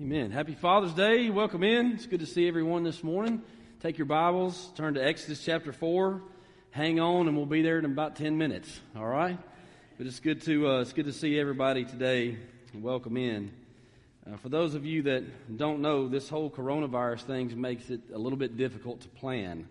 Amen. Happy Father's Day. Welcome in. It's good to see everyone this morning. Take your Bibles, turn to Exodus chapter 4. Hang on, and we'll be there in about 10 minutes. All right? But it's good to, uh, it's good to see everybody today. Welcome in. Uh, for those of you that don't know, this whole coronavirus thing makes it a little bit difficult to plan.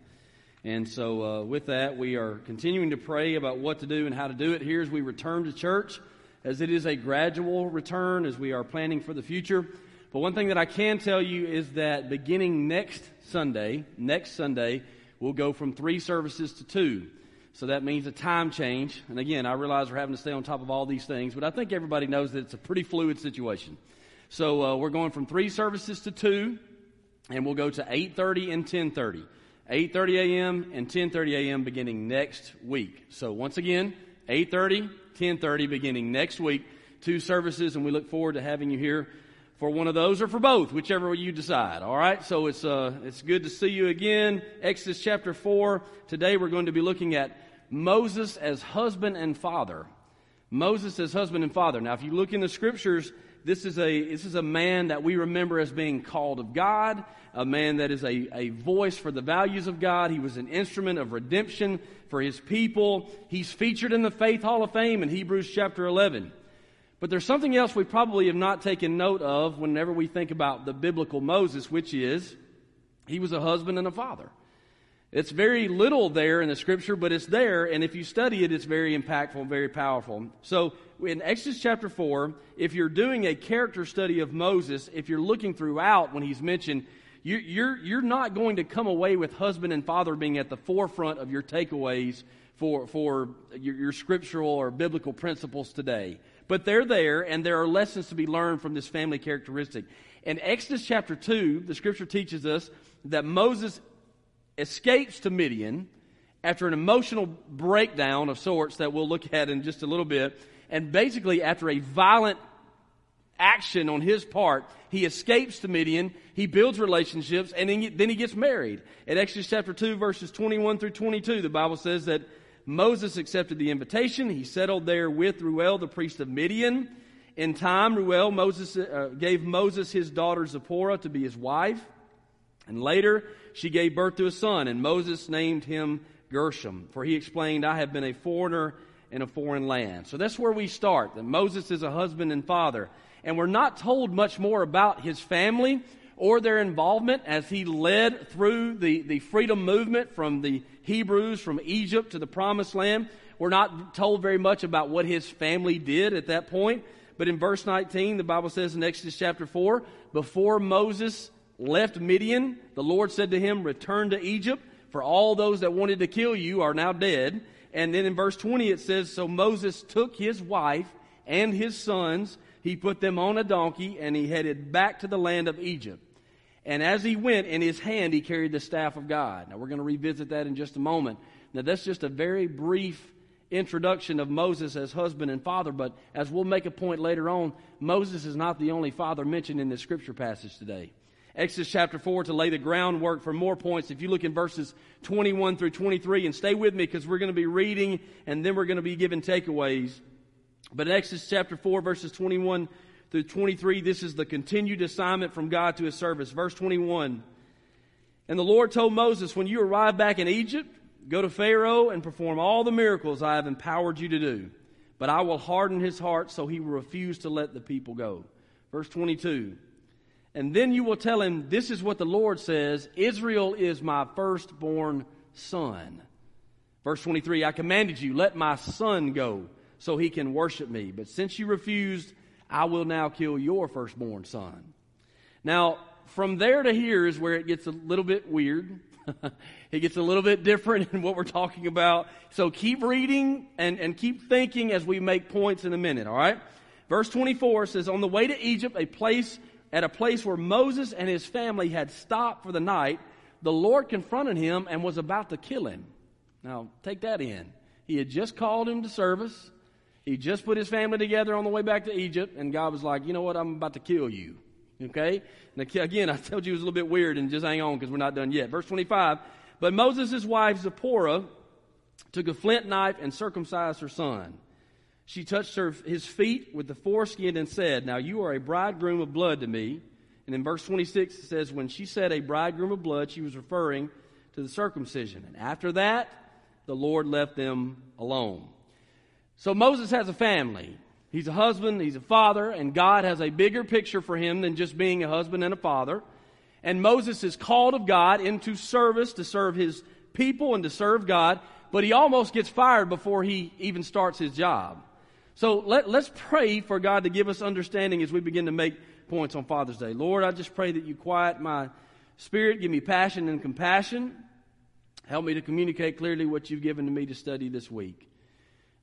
And so, uh, with that, we are continuing to pray about what to do and how to do it here as we return to church, as it is a gradual return as we are planning for the future. But one thing that I can tell you is that beginning next Sunday, next Sunday, we'll go from three services to two. So that means a time change. And again, I realize we're having to stay on top of all these things, but I think everybody knows that it's a pretty fluid situation. So uh, we're going from three services to two, and we'll go to 8:30 and 10:30. 8:30 a.m. and 10:30 a.m. beginning next week. So once again, 8:30, 10:30 beginning next week. Two services, and we look forward to having you here for one of those or for both, whichever you decide. All right. So it's uh, it's good to see you again. Exodus chapter four. Today we're going to be looking at Moses as husband and father. Moses as husband and father. Now, if you look in the scriptures, this is a this is a man that we remember as being called of God, a man that is a, a voice for the values of God. He was an instrument of redemption for his people. He's featured in the Faith Hall of Fame in Hebrews chapter 11. But there's something else we probably have not taken note of whenever we think about the biblical Moses, which is he was a husband and a father. It's very little there in the scripture, but it's there, and if you study it, it's very impactful and very powerful. So, in Exodus chapter 4, if you're doing a character study of Moses, if you're looking throughout when he's mentioned, you, you're, you're not going to come away with husband and father being at the forefront of your takeaways for, for your, your scriptural or biblical principles today. But they're there, and there are lessons to be learned from this family characteristic. In Exodus chapter 2, the scripture teaches us that Moses escapes to Midian after an emotional breakdown of sorts that we'll look at in just a little bit. And basically, after a violent action on his part, he escapes to Midian, he builds relationships, and then he gets married. In Exodus chapter 2, verses 21 through 22, the Bible says that Moses accepted the invitation. He settled there with Reuel, the priest of Midian. In time, Reuel Moses, uh, gave Moses his daughter Zipporah to be his wife. And later, she gave birth to a son, and Moses named him Gershom, for he explained, I have been a foreigner in a foreign land. So that's where we start, that Moses is a husband and father. And we're not told much more about his family or their involvement as he led through the, the freedom movement from the Hebrews from Egypt to the promised land. We're not told very much about what his family did at that point. But in verse 19, the Bible says in Exodus chapter 4, before Moses left Midian, the Lord said to him, Return to Egypt, for all those that wanted to kill you are now dead. And then in verse 20 it says, So Moses took his wife and his sons, he put them on a donkey, and he headed back to the land of Egypt. And as he went, in his hand he carried the staff of God. Now we're going to revisit that in just a moment. Now that's just a very brief introduction of Moses as husband and father, but as we'll make a point later on, Moses is not the only father mentioned in this scripture passage today. Exodus chapter 4 to lay the groundwork for more points. If you look in verses 21 through 23, and stay with me because we're going to be reading and then we're going to be giving takeaways. But in Exodus chapter 4, verses 21 through 23, this is the continued assignment from God to his service. Verse 21. And the Lord told Moses, when you arrive back in Egypt, go to Pharaoh and perform all the miracles I have empowered you to do. But I will harden his heart so he will refuse to let the people go. Verse 22. And then you will tell him, This is what the Lord says Israel is my firstborn son. Verse 23 I commanded you, let my son go so he can worship me. But since you refused, I will now kill your firstborn son. Now, from there to here is where it gets a little bit weird. it gets a little bit different in what we're talking about. So keep reading and, and keep thinking as we make points in a minute, all right? Verse 24 says, On the way to Egypt, a place, at a place where Moses and his family had stopped for the night, the Lord confronted him and was about to kill him. Now, take that in. He had just called him to service. He just put his family together on the way back to Egypt, and God was like, you know what, I'm about to kill you. Okay? Again, I told you it was a little bit weird, and just hang on because we're not done yet. Verse 25. But Moses' wife, Zipporah, took a flint knife and circumcised her son. She touched her, his feet with the foreskin and said, Now you are a bridegroom of blood to me. And in verse 26, it says, When she said a bridegroom of blood, she was referring to the circumcision. And after that, the Lord left them alone. So Moses has a family. He's a husband, he's a father, and God has a bigger picture for him than just being a husband and a father. And Moses is called of God into service to serve his people and to serve God, but he almost gets fired before he even starts his job. So let, let's pray for God to give us understanding as we begin to make points on Father's Day. Lord, I just pray that you quiet my spirit, give me passion and compassion. Help me to communicate clearly what you've given to me to study this week.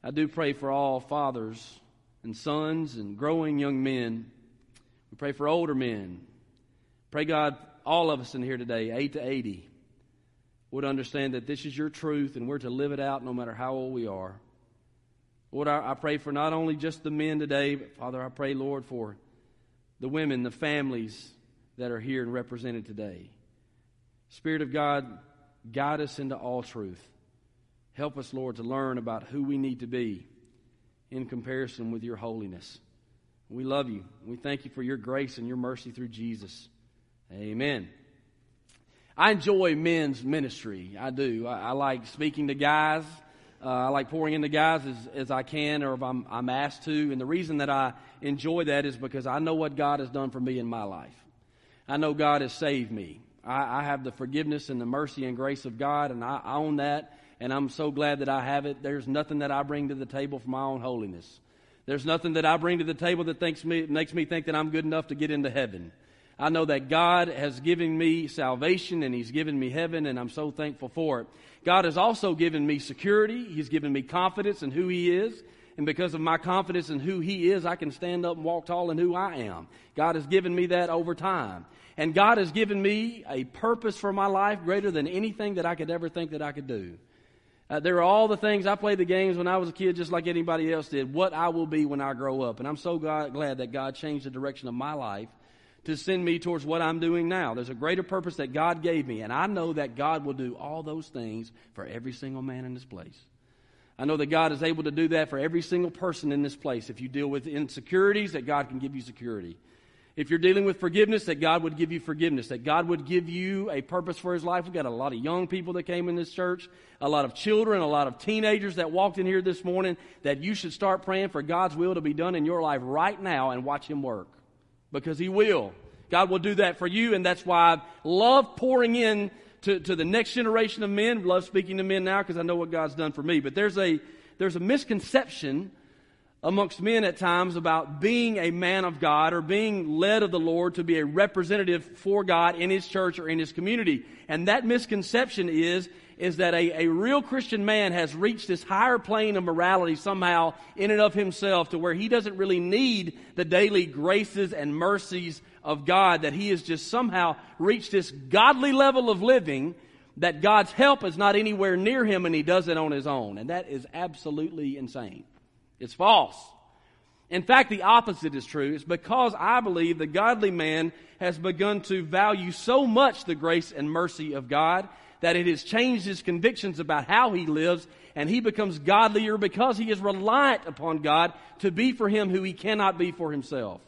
I do pray for all fathers and sons and growing young men. We pray for older men. Pray, God, all of us in here today, 8 to 80, would understand that this is your truth and we're to live it out no matter how old we are. Lord, I, I pray for not only just the men today, but Father, I pray, Lord, for the women, the families that are here and represented today. Spirit of God, guide us into all truth. Help us, Lord, to learn about who we need to be in comparison with your holiness. We love you. We thank you for your grace and your mercy through Jesus. Amen. I enjoy men's ministry. I do. I, I like speaking to guys. Uh, I like pouring into guys as, as I can or if I'm, I'm asked to. And the reason that I enjoy that is because I know what God has done for me in my life. I know God has saved me. I, I have the forgiveness and the mercy and grace of God, and I, I own that. And I'm so glad that I have it. There's nothing that I bring to the table for my own holiness. There's nothing that I bring to the table that thinks me, makes me think that I'm good enough to get into heaven. I know that God has given me salvation and He's given me heaven, and I'm so thankful for it. God has also given me security. He's given me confidence in who He is. And because of my confidence in who He is, I can stand up and walk tall in who I am. God has given me that over time. And God has given me a purpose for my life greater than anything that I could ever think that I could do. Uh, there are all the things I played the games when I was a kid, just like anybody else did. What I will be when I grow up, and I'm so glad that God changed the direction of my life to send me towards what I'm doing now. There's a greater purpose that God gave me, and I know that God will do all those things for every single man in this place. I know that God is able to do that for every single person in this place. If you deal with insecurities, that God can give you security. If you're dealing with forgiveness, that God would give you forgiveness, that God would give you a purpose for His life. We've got a lot of young people that came in this church, a lot of children, a lot of teenagers that walked in here this morning, that you should start praying for God's will to be done in your life right now and watch Him work because He will. God will do that for you, and that's why I love pouring in to, to the next generation of men. Love speaking to men now because I know what God's done for me. But there's a there's a misconception amongst men at times about being a man of God or being led of the Lord to be a representative for God in His church or in His community. And that misconception is is that a, a real Christian man has reached this higher plane of morality somehow in and of himself to where he doesn't really need the daily graces and mercies of God, that he has just somehow reached this godly level of living that God's help is not anywhere near him and he does it on his own. And that is absolutely insane. It's false. In fact, the opposite is true. It's because I believe the godly man has begun to value so much the grace and mercy of God that it has changed his convictions about how he lives, and he becomes godlier because he is reliant upon God to be for him who he cannot be for himself.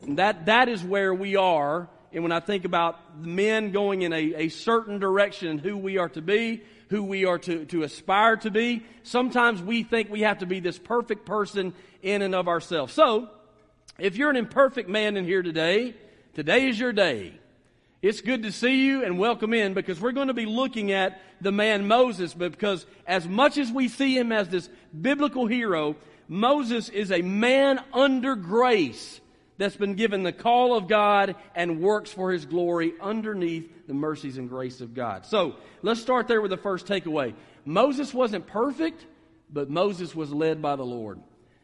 And that, that is where we are. And when I think about men going in a, a certain direction, who we are to be, who we are to, to aspire to be, sometimes we think we have to be this perfect person in and of ourselves. So, if you're an imperfect man in here today, today is your day. It's good to see you and welcome in because we're going to be looking at the man Moses because as much as we see him as this biblical hero, Moses is a man under grace that's been given the call of God and works for his glory underneath the mercies and grace of God. So let's start there with the first takeaway. Moses wasn't perfect, but Moses was led by the Lord.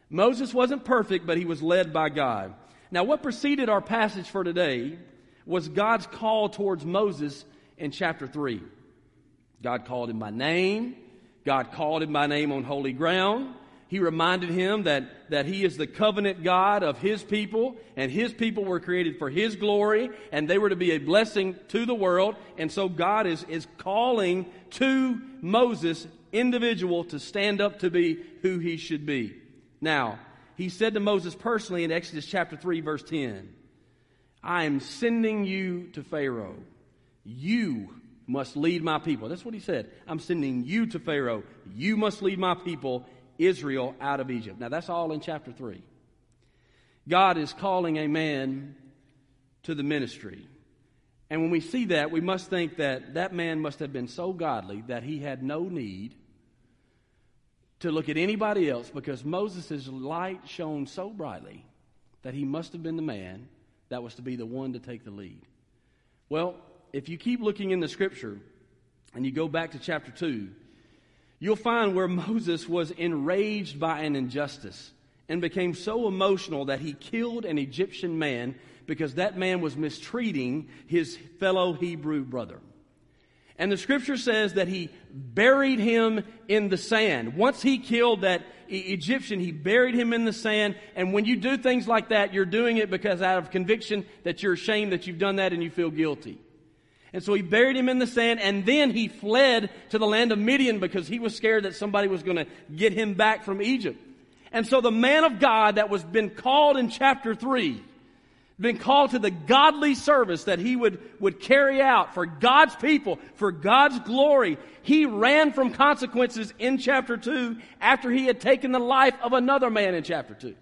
Moses wasn't perfect, but he was led by God. Now, what preceded our passage for today was God's call towards Moses in chapter 3. God called him by name. God called him by name on holy ground. He reminded him that, that he is the covenant God of his people, and his people were created for his glory, and they were to be a blessing to the world. And so God is, is calling to Moses, individual, to stand up to be who he should be. Now, he said to Moses personally in Exodus chapter 3, verse 10, I am sending you to Pharaoh. You must lead my people. That's what he said. I'm sending you to Pharaoh. You must lead my people, Israel, out of Egypt. Now, that's all in chapter 3. God is calling a man to the ministry. And when we see that, we must think that that man must have been so godly that he had no need to look at anybody else because Moses' light shone so brightly that he must have been the man that was to be the one to take the lead. Well, if you keep looking in the scripture and you go back to chapter 2, you'll find where Moses was enraged by an injustice and became so emotional that he killed an Egyptian man because that man was mistreating his fellow Hebrew brother. And the scripture says that he buried him in the sand. Once he killed that Egyptian, he buried him in the sand. And when you do things like that, you're doing it because out of conviction that you're ashamed that you've done that and you feel guilty. And so he buried him in the sand and then he fled to the land of Midian because he was scared that somebody was going to get him back from Egypt. And so the man of God that was been called in chapter 3 been called to the godly service that he would, would carry out for God's people, for God's glory. He ran from consequences in chapter 2 after he had taken the life of another man in chapter 2.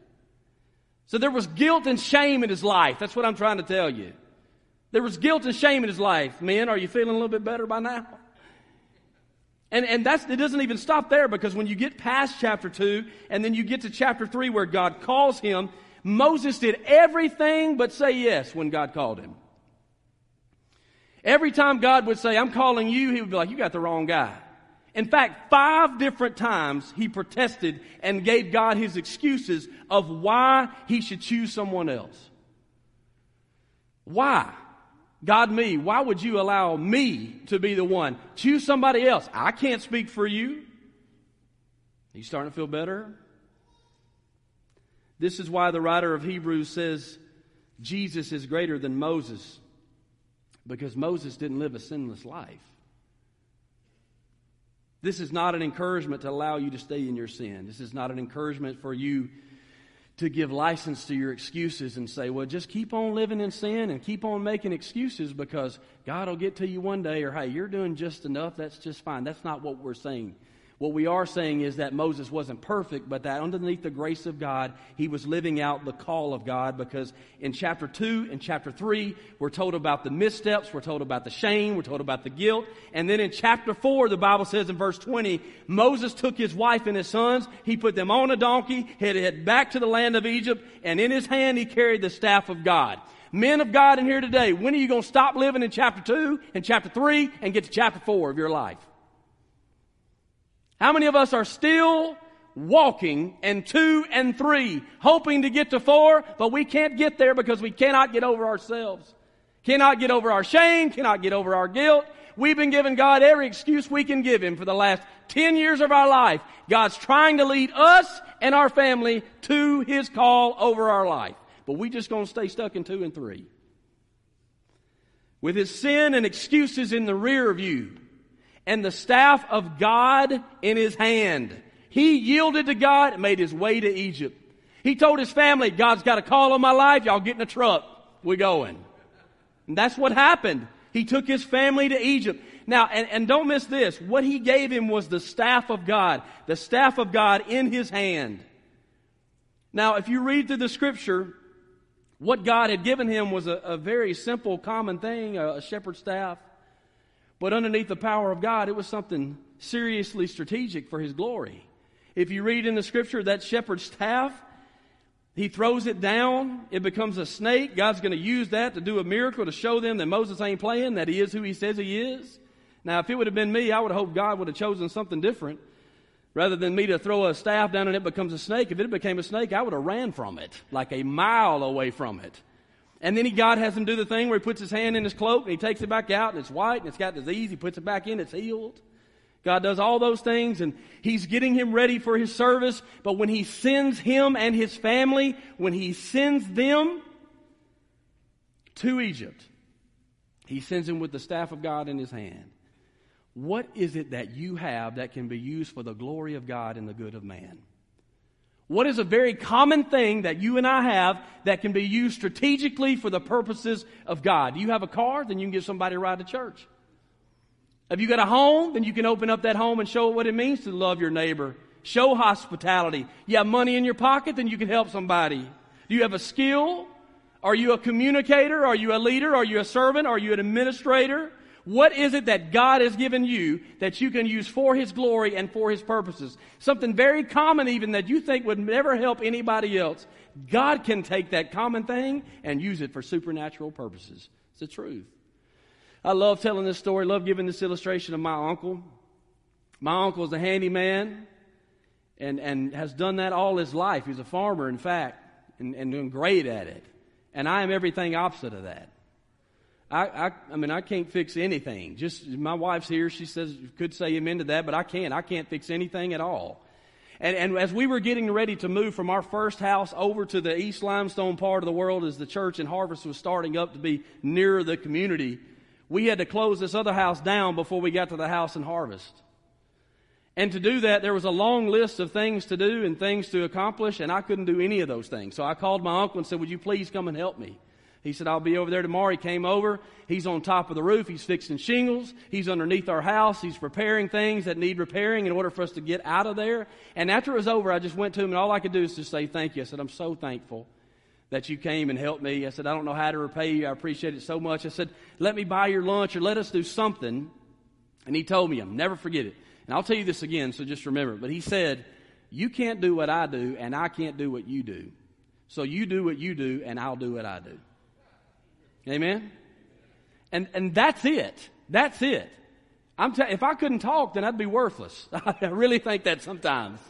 So there was guilt and shame in his life. That's what I'm trying to tell you. There was guilt and shame in his life. Men, are you feeling a little bit better by now? And, and that's, it doesn't even stop there because when you get past chapter 2 and then you get to chapter 3 where God calls him, Moses did everything but say yes when God called him. Every time God would say, I'm calling you, he would be like, You got the wrong guy. In fact, five different times he protested and gave God his excuses of why he should choose someone else. Why? God, me, why would you allow me to be the one? Choose somebody else. I can't speak for you. Are you starting to feel better? This is why the writer of Hebrews says Jesus is greater than Moses, because Moses didn't live a sinless life. This is not an encouragement to allow you to stay in your sin. This is not an encouragement for you to give license to your excuses and say, well, just keep on living in sin and keep on making excuses because God will get to you one day, or hey, you're doing just enough, that's just fine. That's not what we're saying. What we are saying is that Moses wasn't perfect, but that underneath the grace of God, he was living out the call of God because in chapter 2 and chapter 3, we're told about the missteps, we're told about the shame, we're told about the guilt. And then in chapter 4, the Bible says in verse 20, Moses took his wife and his sons, he put them on a donkey, headed back to the land of Egypt, and in his hand he carried the staff of God. Men of God in here today, when are you going to stop living in chapter 2 and chapter 3 and get to chapter 4 of your life? How many of us are still walking in two and three, hoping to get to four, but we can't get there because we cannot get over ourselves. Cannot get over our shame, cannot get over our guilt. We've been giving God every excuse we can give Him for the last 10 years of our life. God's trying to lead us and our family to His call over our life. But we just gonna stay stuck in two and three. With His sin and excuses in the rear view, and the staff of God in his hand. He yielded to God and made his way to Egypt. He told his family, God's got a call on my life. Y'all get in a truck. We're going. And that's what happened. He took his family to Egypt. Now, and, and don't miss this. What he gave him was the staff of God. The staff of God in his hand. Now, if you read through the scripture, what God had given him was a, a very simple, common thing, a, a shepherd's staff. But underneath the power of God, it was something seriously strategic for His glory. If you read in the scripture that shepherd's staff, he throws it down, it becomes a snake. God's going to use that to do a miracle to show them that Moses ain't playing, that he is who he says he is. Now, if it would have been me, I would have hoped God would have chosen something different. Rather than me to throw a staff down and it becomes a snake, if it became a snake, I would have ran from it, like a mile away from it. And then he, God has him do the thing where he puts his hand in his cloak and he takes it back out and it's white and it's got disease. He puts it back in, it's healed. God does all those things and he's getting him ready for his service. But when he sends him and his family, when he sends them to Egypt, he sends them with the staff of God in his hand. What is it that you have that can be used for the glory of God and the good of man? What is a very common thing that you and I have that can be used strategically for the purposes of God? Do you have a car? Then you can give somebody a ride to church. Have you got a home? Then you can open up that home and show what it means to love your neighbor. Show hospitality. You have money in your pocket? Then you can help somebody. Do you have a skill? Are you a communicator? Are you a leader? Are you a servant? Are you an administrator? What is it that God has given you that you can use for His glory and for His purposes? Something very common, even that you think would never help anybody else. God can take that common thing and use it for supernatural purposes. It's the truth. I love telling this story, love giving this illustration of my uncle. My uncle is a handyman and, and has done that all his life. He's a farmer, in fact, and, and doing great at it. And I am everything opposite of that. I, I, I mean, I can't fix anything. Just my wife's here. She says could say amen to that, but I can't. I can't fix anything at all. And, and as we were getting ready to move from our first house over to the East Limestone part of the world, as the church in Harvest was starting up to be nearer the community, we had to close this other house down before we got to the house in Harvest. And to do that, there was a long list of things to do and things to accomplish, and I couldn't do any of those things. So I called my uncle and said, Would you please come and help me? He said, I'll be over there tomorrow. He came over. He's on top of the roof. He's fixing shingles. He's underneath our house. He's repairing things that need repairing in order for us to get out of there. And after it was over, I just went to him, and all I could do is just say thank you. I said, I'm so thankful that you came and helped me. I said, I don't know how to repay you. I appreciate it so much. I said, let me buy your lunch or let us do something. And he told me, I'll never forget it. And I'll tell you this again, so just remember. But he said, You can't do what I do, and I can't do what you do. So you do what you do, and I'll do what I do. Amen? And, and that's it. That's it. I'm if I couldn't talk, then I'd be worthless. I really think that sometimes.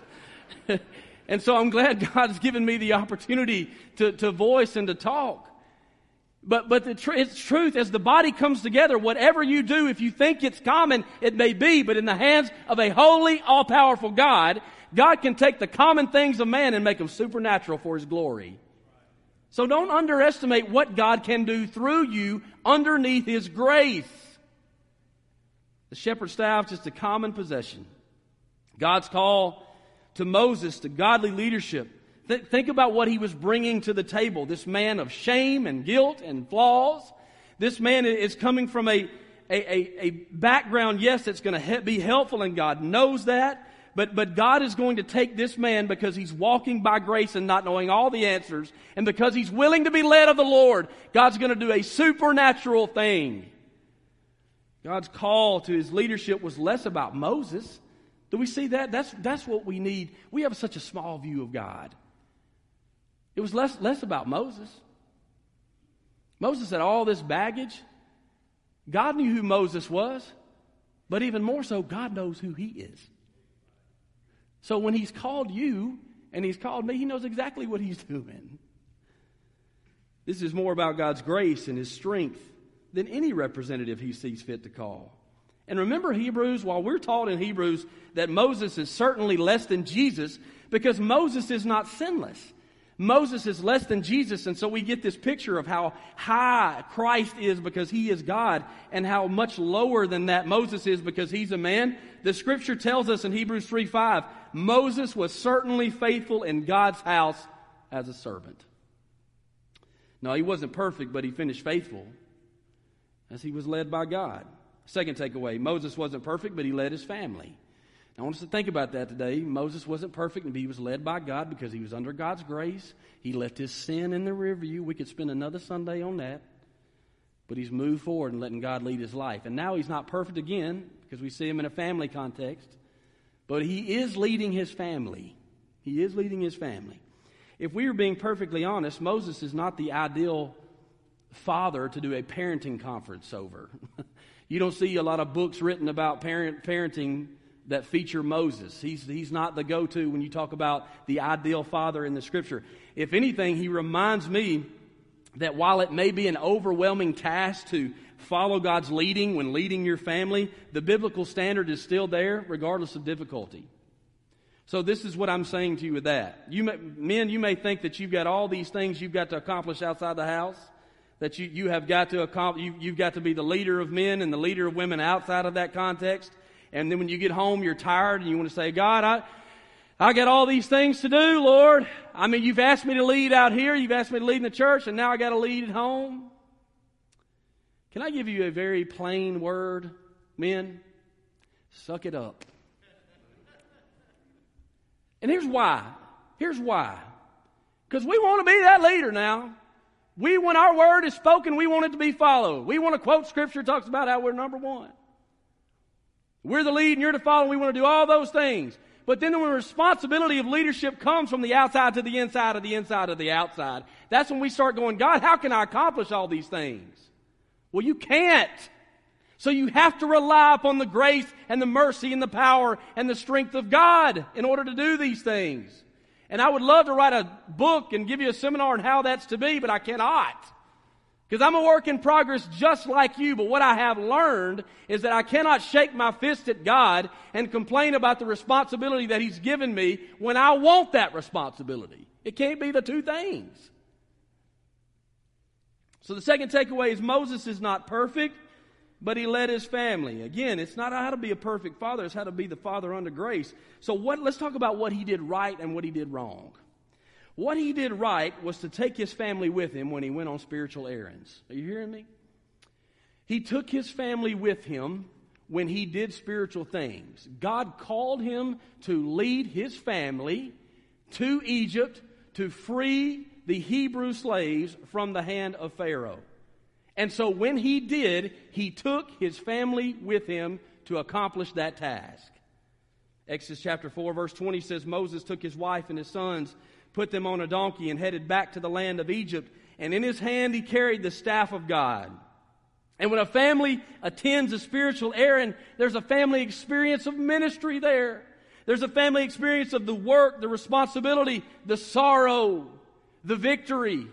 and so I'm glad God's given me the opportunity to, to voice and to talk. But, but the tr- it's truth, as the body comes together, whatever you do, if you think it's common, it may be, but in the hands of a holy, all-powerful God, God can take the common things of man and make them supernatural for His glory. So don't underestimate what God can do through you underneath His grace. The shepherd staff just a common possession. God's call to Moses to godly leadership. Th- think about what he was bringing to the table. This man of shame and guilt and flaws. This man is coming from a, a, a, a background, yes, that's going to he- be helpful, and God knows that. But, but God is going to take this man because he's walking by grace and not knowing all the answers, and because he's willing to be led of the Lord, God's going to do a supernatural thing. God's call to his leadership was less about Moses. Do we see that? That's, that's what we need. We have such a small view of God. It was less, less about Moses. Moses had all this baggage. God knew who Moses was, but even more so, God knows who he is. So when he's called you and he's called me, he knows exactly what he's doing. This is more about God's grace and his strength than any representative he sees fit to call. And remember Hebrews, while we're taught in Hebrews that Moses is certainly less than Jesus because Moses is not sinless. Moses is less than Jesus, and so we get this picture of how high Christ is because he is God, and how much lower than that Moses is because he's a man. The scripture tells us in Hebrews 3 5, Moses was certainly faithful in God's house as a servant. No, he wasn't perfect, but he finished faithful as he was led by God. Second takeaway Moses wasn't perfect, but he led his family. I want us to think about that today. Moses wasn't perfect, but he was led by God because he was under God's grace. He left his sin in the rearview. We could spend another Sunday on that. But he's moved forward and letting God lead his life. And now he's not perfect again because we see him in a family context. But he is leading his family. He is leading his family. If we are being perfectly honest, Moses is not the ideal father to do a parenting conference over. you don't see a lot of books written about parent, parenting that feature Moses. He's, he's not the go to when you talk about the ideal father in the scripture. If anything, he reminds me that while it may be an overwhelming task to follow God's leading when leading your family, the biblical standard is still there regardless of difficulty. So this is what I'm saying to you with that. You may, men, you may think that you've got all these things you've got to accomplish outside the house, that you, you have got to accomplish, you, you've got to be the leader of men and the leader of women outside of that context. And then when you get home, you're tired and you want to say, God, I, I got all these things to do, Lord. I mean, you've asked me to lead out here, you've asked me to lead in the church, and now I got to lead at home. Can I give you a very plain word, men? Suck it up. And here's why. Here's why. Because we want to be that leader now. We, when our word is spoken, we want it to be followed. We want to quote scripture talks about how we're number one. We're the lead and you're the follow. We want to do all those things. But then the responsibility of leadership comes from the outside to the inside of the inside of the outside, that's when we start going, God, how can I accomplish all these things? Well, you can't. So you have to rely upon the grace and the mercy and the power and the strength of God in order to do these things. And I would love to write a book and give you a seminar on how that's to be, but I cannot. Because I'm a work in progress just like you, but what I have learned is that I cannot shake my fist at God and complain about the responsibility that He's given me when I want that responsibility. It can't be the two things. So the second takeaway is Moses is not perfect, but he led his family. Again, it's not how to be a perfect father, it's how to be the father under grace. So what, let's talk about what he did right and what he did wrong. What he did right was to take his family with him when he went on spiritual errands. Are you hearing me? He took his family with him when he did spiritual things. God called him to lead his family to Egypt to free the Hebrew slaves from the hand of Pharaoh. And so when he did, he took his family with him to accomplish that task. Exodus chapter 4, verse 20 says Moses took his wife and his sons, put them on a donkey, and headed back to the land of Egypt. And in his hand he carried the staff of God. And when a family attends a spiritual errand, there's a family experience of ministry there. There's a family experience of the work, the responsibility, the sorrow, the victory.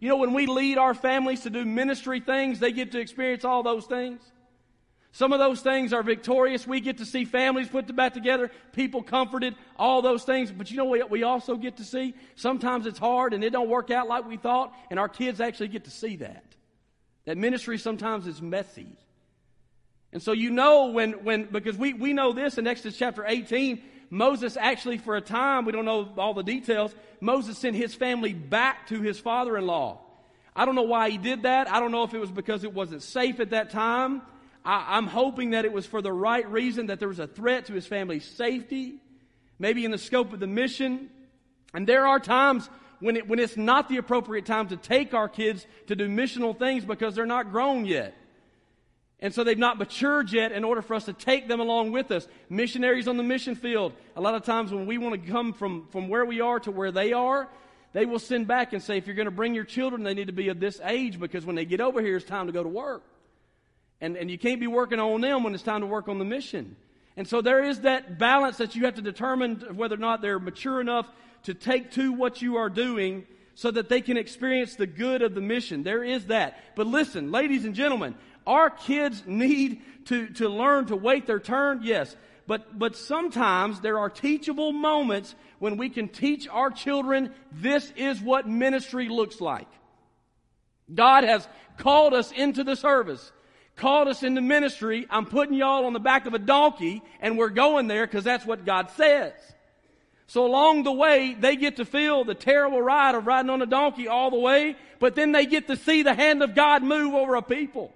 You know, when we lead our families to do ministry things, they get to experience all those things. Some of those things are victorious. We get to see families put back together, people comforted, all those things. But you know what we also get to see? Sometimes it's hard and it don't work out like we thought, and our kids actually get to see that. That ministry sometimes is messy. And so you know when, when because we, we know this in Exodus chapter 18, Moses actually, for a time, we don't know all the details, Moses sent his family back to his father in law. I don't know why he did that. I don't know if it was because it wasn't safe at that time. I, am hoping that it was for the right reason, that there was a threat to his family's safety, maybe in the scope of the mission. And there are times when, it, when it's not the appropriate time to take our kids to do missional things because they're not grown yet. And so they've not matured yet in order for us to take them along with us. Missionaries on the mission field, a lot of times when we want to come from, from where we are to where they are, they will send back and say, if you're going to bring your children, they need to be of this age because when they get over here, it's time to go to work. And, and you can't be working on them when it's time to work on the mission. And so there is that balance that you have to determine whether or not they're mature enough to take to what you are doing so that they can experience the good of the mission. There is that. But listen, ladies and gentlemen, our kids need to, to learn to wait their turn, yes. But, but sometimes there are teachable moments when we can teach our children this is what ministry looks like. God has called us into the service, called us into ministry. I'm putting y'all on the back of a donkey and we're going there because that's what God says. So along the way, they get to feel the terrible ride of riding on a donkey all the way, but then they get to see the hand of God move over a people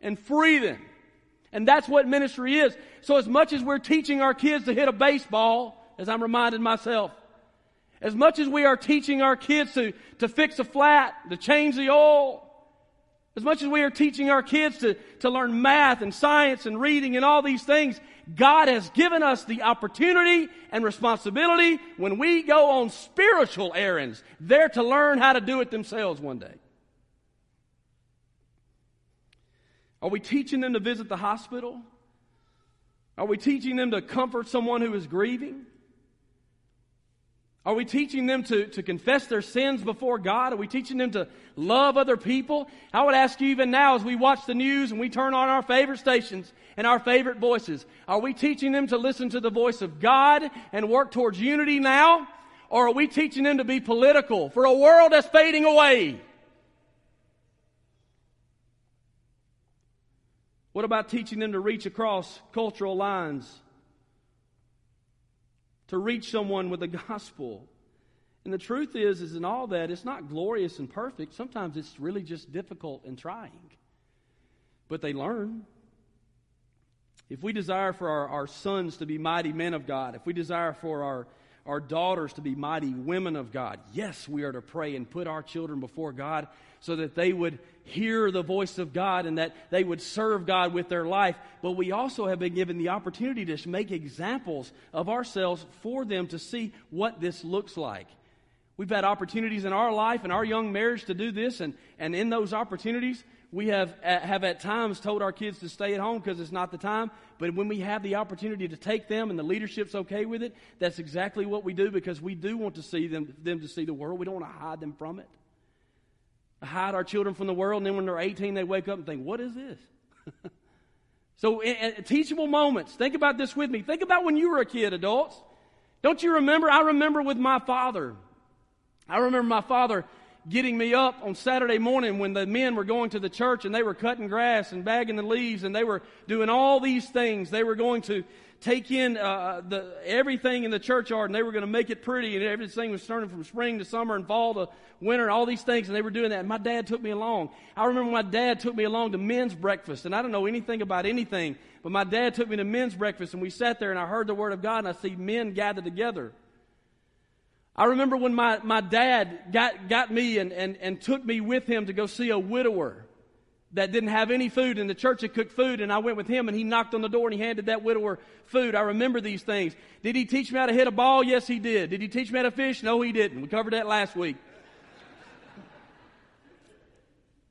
and free them. And that's what ministry is. So as much as we're teaching our kids to hit a baseball, as I'm reminding myself, as much as we are teaching our kids to, to fix a flat, to change the oil, as much as we are teaching our kids to, to learn math and science and reading and all these things, God has given us the opportunity and responsibility when we go on spiritual errands, there to learn how to do it themselves one day. Are we teaching them to visit the hospital? Are we teaching them to comfort someone who is grieving? Are we teaching them to, to confess their sins before God? Are we teaching them to love other people? I would ask you even now as we watch the news and we turn on our favorite stations and our favorite voices, are we teaching them to listen to the voice of God and work towards unity now? Or are we teaching them to be political for a world that's fading away? What about teaching them to reach across cultural lines? to reach someone with the gospel. And the truth is, is in all that, it's not glorious and perfect. Sometimes it's really just difficult and trying. But they learn. If we desire for our, our sons to be mighty men of God, if we desire for our, our daughters to be mighty women of God, yes, we are to pray and put our children before God so that they would hear the voice of God and that they would serve God with their life. But we also have been given the opportunity to make examples of ourselves for them to see what this looks like. We've had opportunities in our life and our young marriage to do this, and, and in those opportunities, we have, uh, have at times told our kids to stay at home because it's not the time. But when we have the opportunity to take them and the leadership's okay with it, that's exactly what we do because we do want to see them, them to see the world. We don't want to hide them from it. Hide our children from the world, and then when they're 18, they wake up and think, what is this? so, in, in teachable moments, think about this with me. Think about when you were a kid, adults. Don't you remember? I remember with my father. I remember my father getting me up on Saturday morning when the men were going to the church and they were cutting grass and bagging the leaves and they were doing all these things. They were going to take in uh, the, everything in the churchyard and they were going to make it pretty and everything was turning from spring to summer and fall to winter and all these things and they were doing that. And my dad took me along. I remember my dad took me along to men's breakfast and I don't know anything about anything, but my dad took me to men's breakfast and we sat there and I heard the word of God and I see men gathered together. I remember when my, my dad got, got me and, and, and took me with him to go see a widower that didn't have any food and the church had cooked food and I went with him and he knocked on the door and he handed that widower food. I remember these things. Did he teach me how to hit a ball? Yes, he did. Did he teach me how to fish? No, he didn't. We covered that last week.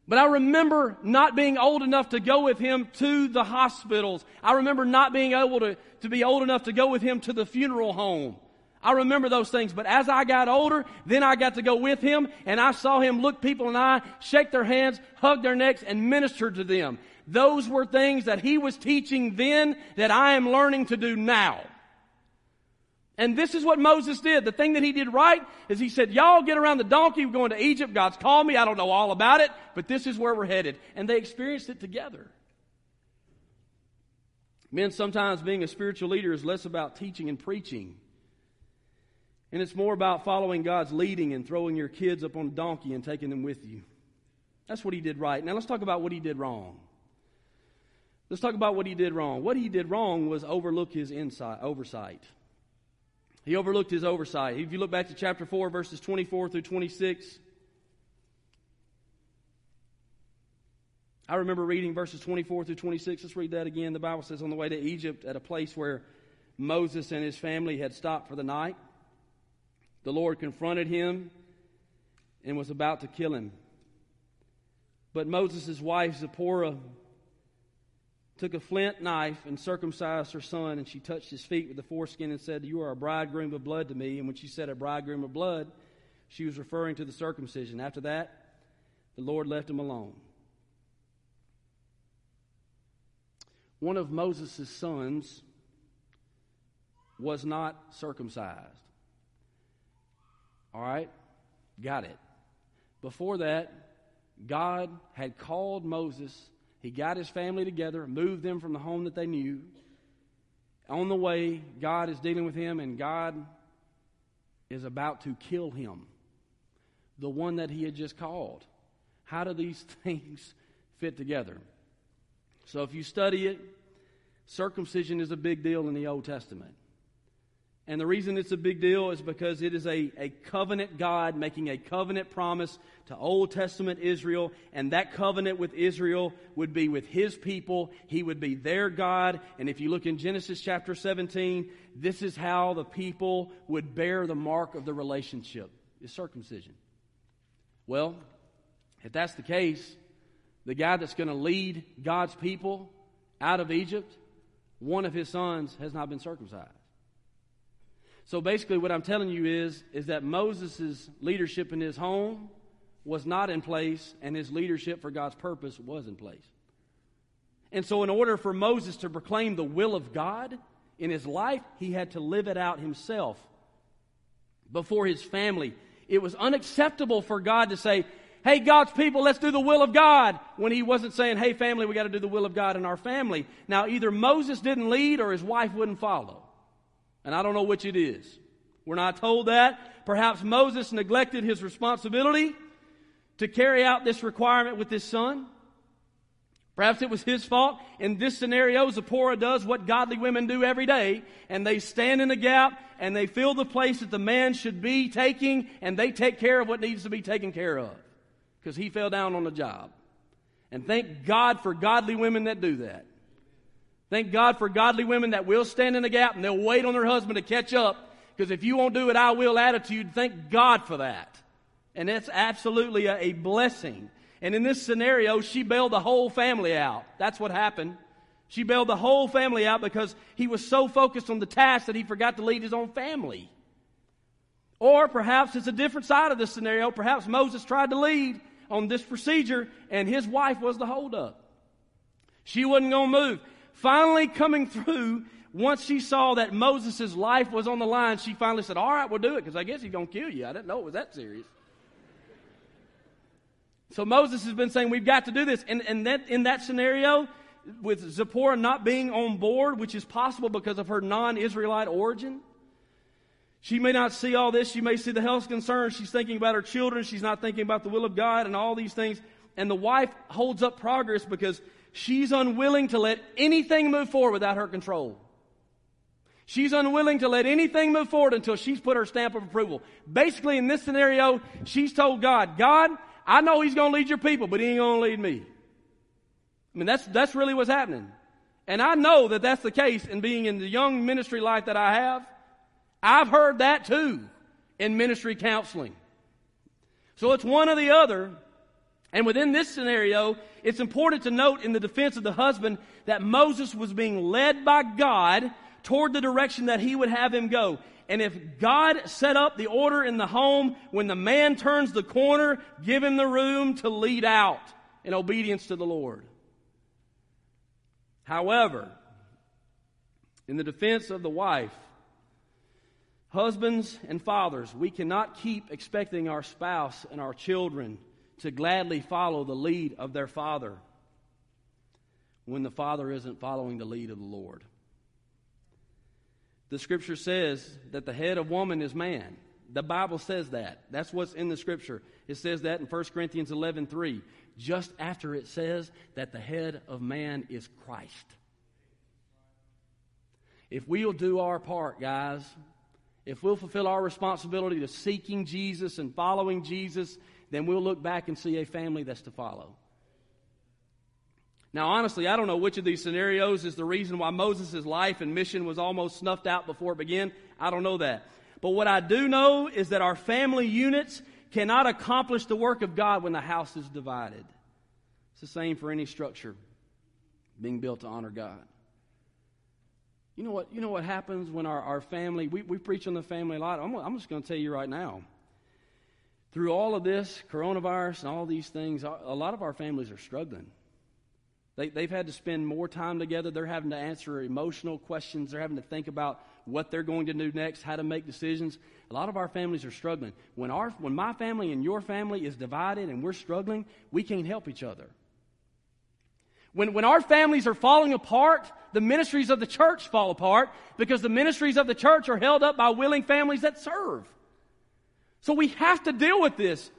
But I remember not being old enough to go with him to the hospitals. I remember not being able to, to be old enough to go with him to the funeral home. I remember those things, but as I got older, then I got to go with him and I saw him look people in the eye, shake their hands, hug their necks, and minister to them. Those were things that he was teaching then that I am learning to do now. And this is what Moses did. The thing that he did right is he said, Y'all get around the donkey. We're going to Egypt. God's called me. I don't know all about it, but this is where we're headed. And they experienced it together. Men, sometimes being a spiritual leader is less about teaching and preaching and it's more about following God's leading and throwing your kids up on a donkey and taking them with you. That's what he did right. Now let's talk about what he did wrong. Let's talk about what he did wrong. What he did wrong was overlook his insight, oversight. He overlooked his oversight. If you look back to chapter 4, verses 24 through 26, I remember reading verses 24 through 26. Let's read that again. The Bible says, On the way to Egypt, at a place where Moses and his family had stopped for the night, the Lord confronted him and was about to kill him. But Moses' wife, Zipporah, took a flint knife and circumcised her son, and she touched his feet with the foreskin and said, You are a bridegroom of blood to me. And when she said a bridegroom of blood, she was referring to the circumcision. After that, the Lord left him alone. One of Moses' sons was not circumcised. All right? Got it. Before that, God had called Moses. He got his family together, moved them from the home that they knew. On the way, God is dealing with him, and God is about to kill him, the one that he had just called. How do these things fit together? So, if you study it, circumcision is a big deal in the Old Testament. And the reason it's a big deal is because it is a, a covenant God making a covenant promise to Old Testament Israel. And that covenant with Israel would be with his people. He would be their God. And if you look in Genesis chapter 17, this is how the people would bear the mark of the relationship is circumcision. Well, if that's the case, the guy that's going to lead God's people out of Egypt, one of his sons has not been circumcised. So basically, what I'm telling you is, is that Moses' leadership in his home was not in place, and his leadership for God's purpose was in place. And so, in order for Moses to proclaim the will of God in his life, he had to live it out himself before his family. It was unacceptable for God to say, Hey, God's people, let's do the will of God, when he wasn't saying, Hey, family, we got to do the will of God in our family. Now, either Moses didn't lead or his wife wouldn't follow. And I don't know which it is. We're not told that. Perhaps Moses neglected his responsibility to carry out this requirement with his son. Perhaps it was his fault. In this scenario, Zipporah does what godly women do every day, and they stand in the gap and they fill the place that the man should be taking, and they take care of what needs to be taken care of because he fell down on the job. And thank God for godly women that do that. Thank God for godly women that will stand in the gap and they'll wait on their husband to catch up because if you won't do it, I will attitude. Thank God for that. And that's absolutely a, a blessing. And in this scenario, she bailed the whole family out. That's what happened. She bailed the whole family out because he was so focused on the task that he forgot to lead his own family. Or perhaps it's a different side of this scenario. Perhaps Moses tried to lead on this procedure and his wife was the holdup. She wasn't going to move. Finally, coming through, once she saw that Moses' life was on the line, she finally said, All right, we'll do it because I guess he's going to kill you. I didn't know it was that serious. So Moses has been saying, we've got to do this. And, and that, in that scenario, with Zipporah not being on board, which is possible because of her non-Israelite origin, she may not see all this. She may see the health concerns. She's thinking about her children. She's not thinking about the will of God and all these things. And the wife holds up progress because she's unwilling to let anything move forward without her control. She's unwilling to let anything move forward until she's put her stamp of approval. Basically, in this scenario, she's told God, God, I know He's going to lead your people, but He ain't going to lead me. I mean, that's, that's really what's happening. And I know that that's the case in being in the young ministry life that I have. I've heard that too in ministry counseling. So it's one or the other. And within this scenario, it's important to note in the defense of the husband that Moses was being led by God toward the direction that he would have him go. And if God set up the order in the home, when the man turns the corner, give him the room to lead out in obedience to the Lord. However, in the defense of the wife, husbands and fathers, we cannot keep expecting our spouse and our children to gladly follow the lead of their father when the father isn't following the lead of the Lord. The scripture says that the head of woman is man. The Bible says that. That's what's in the scripture. It says that in 1 Corinthians 11 3, just after it says that the head of man is Christ. If we'll do our part, guys, if we'll fulfill our responsibility to seeking Jesus and following Jesus, then we'll look back and see a family that's to follow. Now, honestly, I don't know which of these scenarios is the reason why Moses' life and mission was almost snuffed out before it began. I don't know that. But what I do know is that our family units cannot accomplish the work of God when the house is divided. It's the same for any structure being built to honor God. You know what, you know what happens when our, our family, we, we preach on the family a lot. I'm, I'm just going to tell you right now. Through all of this, coronavirus and all these things, a lot of our families are struggling. They, they've had to spend more time together. They're having to answer emotional questions. They're having to think about what they're going to do next, how to make decisions. A lot of our families are struggling. When, our, when my family and your family is divided and we're struggling, we can't help each other. When, when our families are falling apart, the ministries of the church fall apart because the ministries of the church are held up by willing families that serve. So we have to deal with this.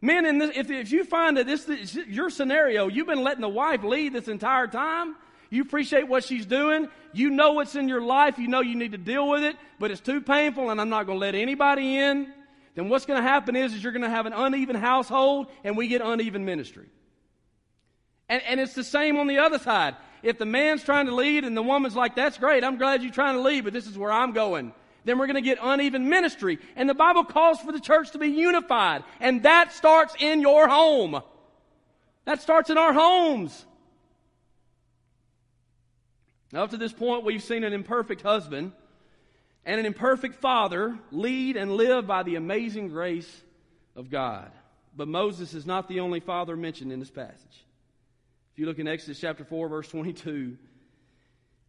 Men, in this, if, if you find that this is your scenario, you've been letting the wife lead this entire time, you appreciate what she's doing, you know what's in your life, you know you need to deal with it, but it's too painful and I'm not going to let anybody in, then what's going to happen is, is you're going to have an uneven household and we get uneven ministry. And, and it's the same on the other side. If the man's trying to lead and the woman's like, that's great, I'm glad you're trying to lead, but this is where I'm going then we're going to get uneven ministry. And the Bible calls for the church to be unified. And that starts in your home. That starts in our homes. Now, up to this point, we've seen an imperfect husband and an imperfect father lead and live by the amazing grace of God. But Moses is not the only father mentioned in this passage. If you look in Exodus chapter 4, verse 22,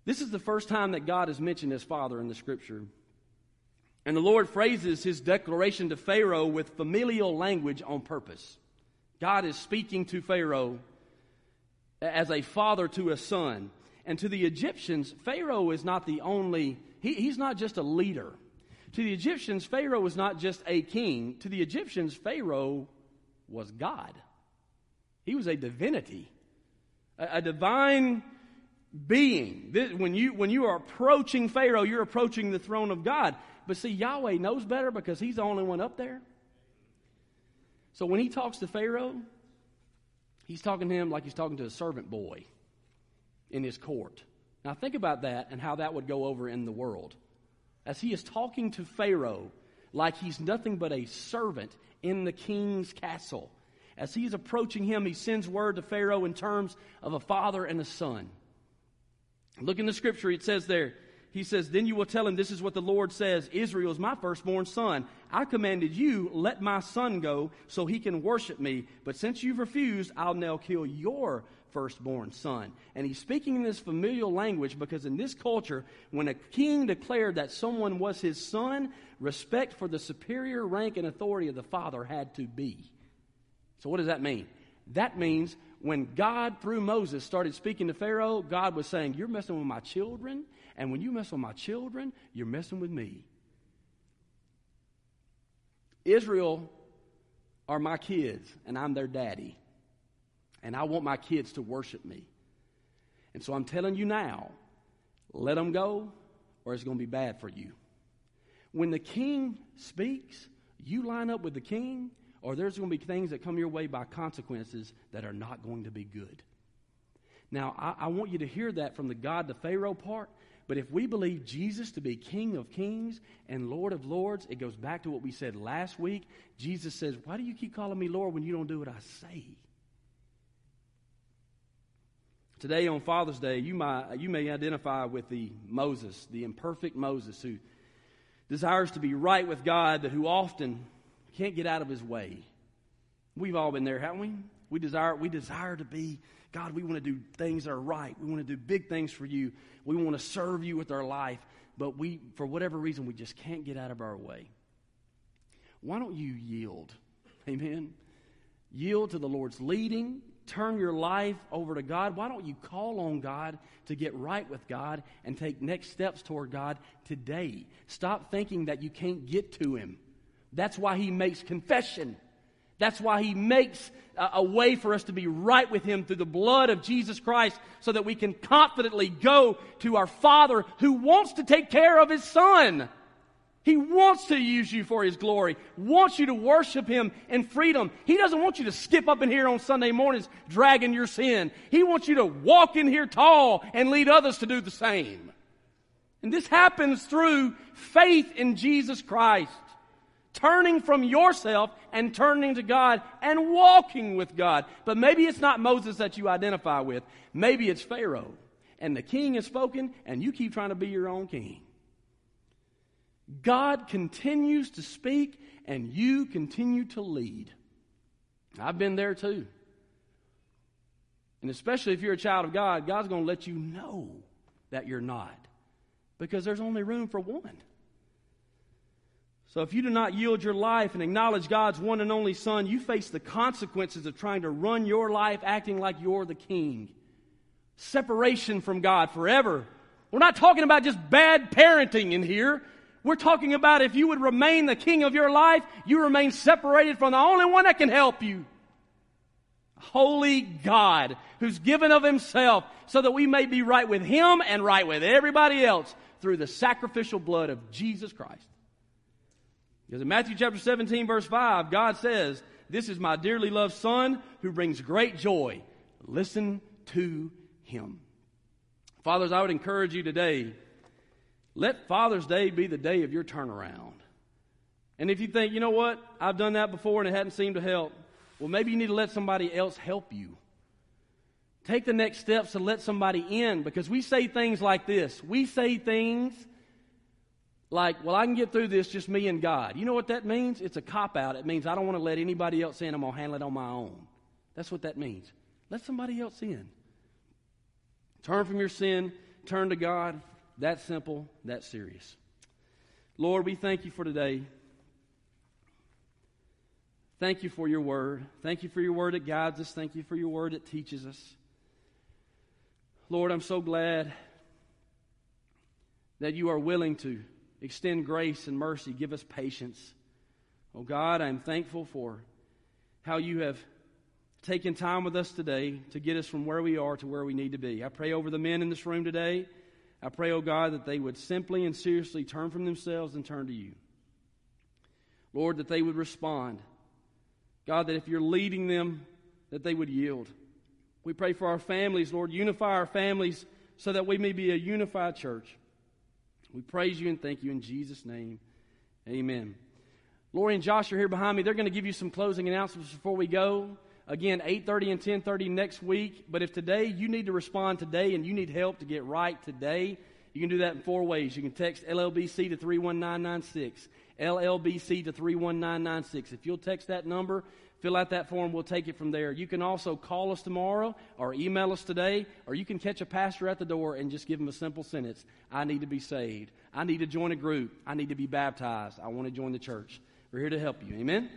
this is the first time that God is mentioned as father in the scripture. And the Lord phrases his declaration to Pharaoh with familial language on purpose. God is speaking to Pharaoh as a father to a son. And to the Egyptians, Pharaoh is not the only he, he's not just a leader. To the Egyptians, Pharaoh was not just a king. To the Egyptians, Pharaoh was God. He was a divinity, a, a divine being. This, when, you, when you are approaching Pharaoh, you're approaching the throne of God. But see, Yahweh knows better because he's the only one up there. So when he talks to Pharaoh, he's talking to him like he's talking to a servant boy in his court. Now think about that and how that would go over in the world. As he is talking to Pharaoh like he's nothing but a servant in the king's castle. As he's approaching him, he sends word to Pharaoh in terms of a father and a son. Look in the scripture, it says there, he says, Then you will tell him, This is what the Lord says Israel is my firstborn son. I commanded you, let my son go so he can worship me. But since you've refused, I'll now kill your firstborn son. And he's speaking in this familial language because in this culture, when a king declared that someone was his son, respect for the superior rank and authority of the father had to be. So, what does that mean? That means when God, through Moses, started speaking to Pharaoh, God was saying, You're messing with my children, and when you mess with my children, you're messing with me. Israel are my kids, and I'm their daddy. And I want my kids to worship me. And so I'm telling you now let them go, or it's going to be bad for you. When the king speaks, you line up with the king, or there's going to be things that come your way by consequences that are not going to be good. Now, I, I, want you to hear that from the God to Pharaoh part, but if we believe Jesus to be King of kings and Lord of lords, it goes back to what we said last week. Jesus says, Why do you keep calling me Lord when you don't do what I say? Today on Father's Day, you, might, you may identify with the Moses, the imperfect Moses who desires to be right with God, but who often can't get out of his way. We've all been there, haven't we? We desire, we desire to be, God, we want to do things that are right. We want to do big things for you. We want to serve you with our life, but we, for whatever reason, we just can't get out of our way. Why don't you yield? Amen. Yield to the Lord's leading, turn your life over to God, why don't you call on God to get right with God and take next steps toward God today? Stop thinking that you can't get to Him. That's why He makes confession. That's why He makes a, way for us to be right with Him through the blood of Jesus Christ so that we can confidently go to our Father who wants to take care of His Son. He wants to use you for His glory, wants you to worship Him in freedom. He doesn't want you to skip up in here on Sunday mornings dragging your sin. He wants you to walk in here tall and lead others to do the same. And this happens through faith in Jesus Christ. Turning from yourself and turning to God and walking with God. But maybe it's not Moses that you identify with. Maybe it's Pharaoh. And the king has spoken and you keep trying to be your own king. God continues to speak and you continue to lead. I've been there too. And especially if you're a child of God, God's going to let you know that you're not because there's only room for one. So if you do not yield your life and acknowledge God's one and only Son, you face the consequences of trying to run your life acting like you're the king. Separation from God forever. We're not talking about just bad parenting in here. We're talking about if you would remain the king of your life, you remain separated from the only one that can help you. Holy God, who's given of himself so that we may be right with him and right with everybody else through the sacrificial blood of Jesus Christ. Because in Matthew chapter 17, verse 5, God says, This is my dearly loved Son who brings great joy. Listen to him. Fathers, I would encourage you today let Father's Day be the day of your turnaround. And if you think, you know what, I've done that before and it hadn't seemed to help, well, maybe you need to let somebody else help you. Take the next steps to let somebody in because we say things like this. We say things like, well, I can get through this just me and God. You know what that means? It's a cop out. It means I don't want to let anybody else in. I'm going to handle it on my own. That's what that means. Let somebody else in. Turn from your sin, turn to God, that simple, that serious. Lord, we thank you for today. Thank you for your word. Thank you for your word that guides us. Thank you for your word that teaches us. Lord, I'm so glad that you are willing to extend grace and mercy, give us patience. Oh God, I'm thankful for how you have taken time with us today to get us from where we are to where we need to be. I pray over the men in this room today. I pray, oh God, that they would simply and seriously turn from themselves and turn to you. Lord, that they would respond. God, that if you're leading them, that they would yield. We pray for our families, Lord. Unify our families so that we may be a unified church. We praise you and thank you in Jesus' name. Amen. Lori and Josh are here behind me. They're going to give you some closing announcements before we go. Again, 8:30 and 10:30 next week. But if today you need to respond today and you need help to get right today, you can do that in four ways. You can text LLBC to 31996. LLBC to 31996. If you'll text that number, fill out that form, we'll take it from there. You can also call us tomorrow or email us today, or you can catch a pastor at the door and just give him a simple sentence I need to be saved. I need to join a group. I need to be baptized. I want to join the church. We're here to help you. Amen?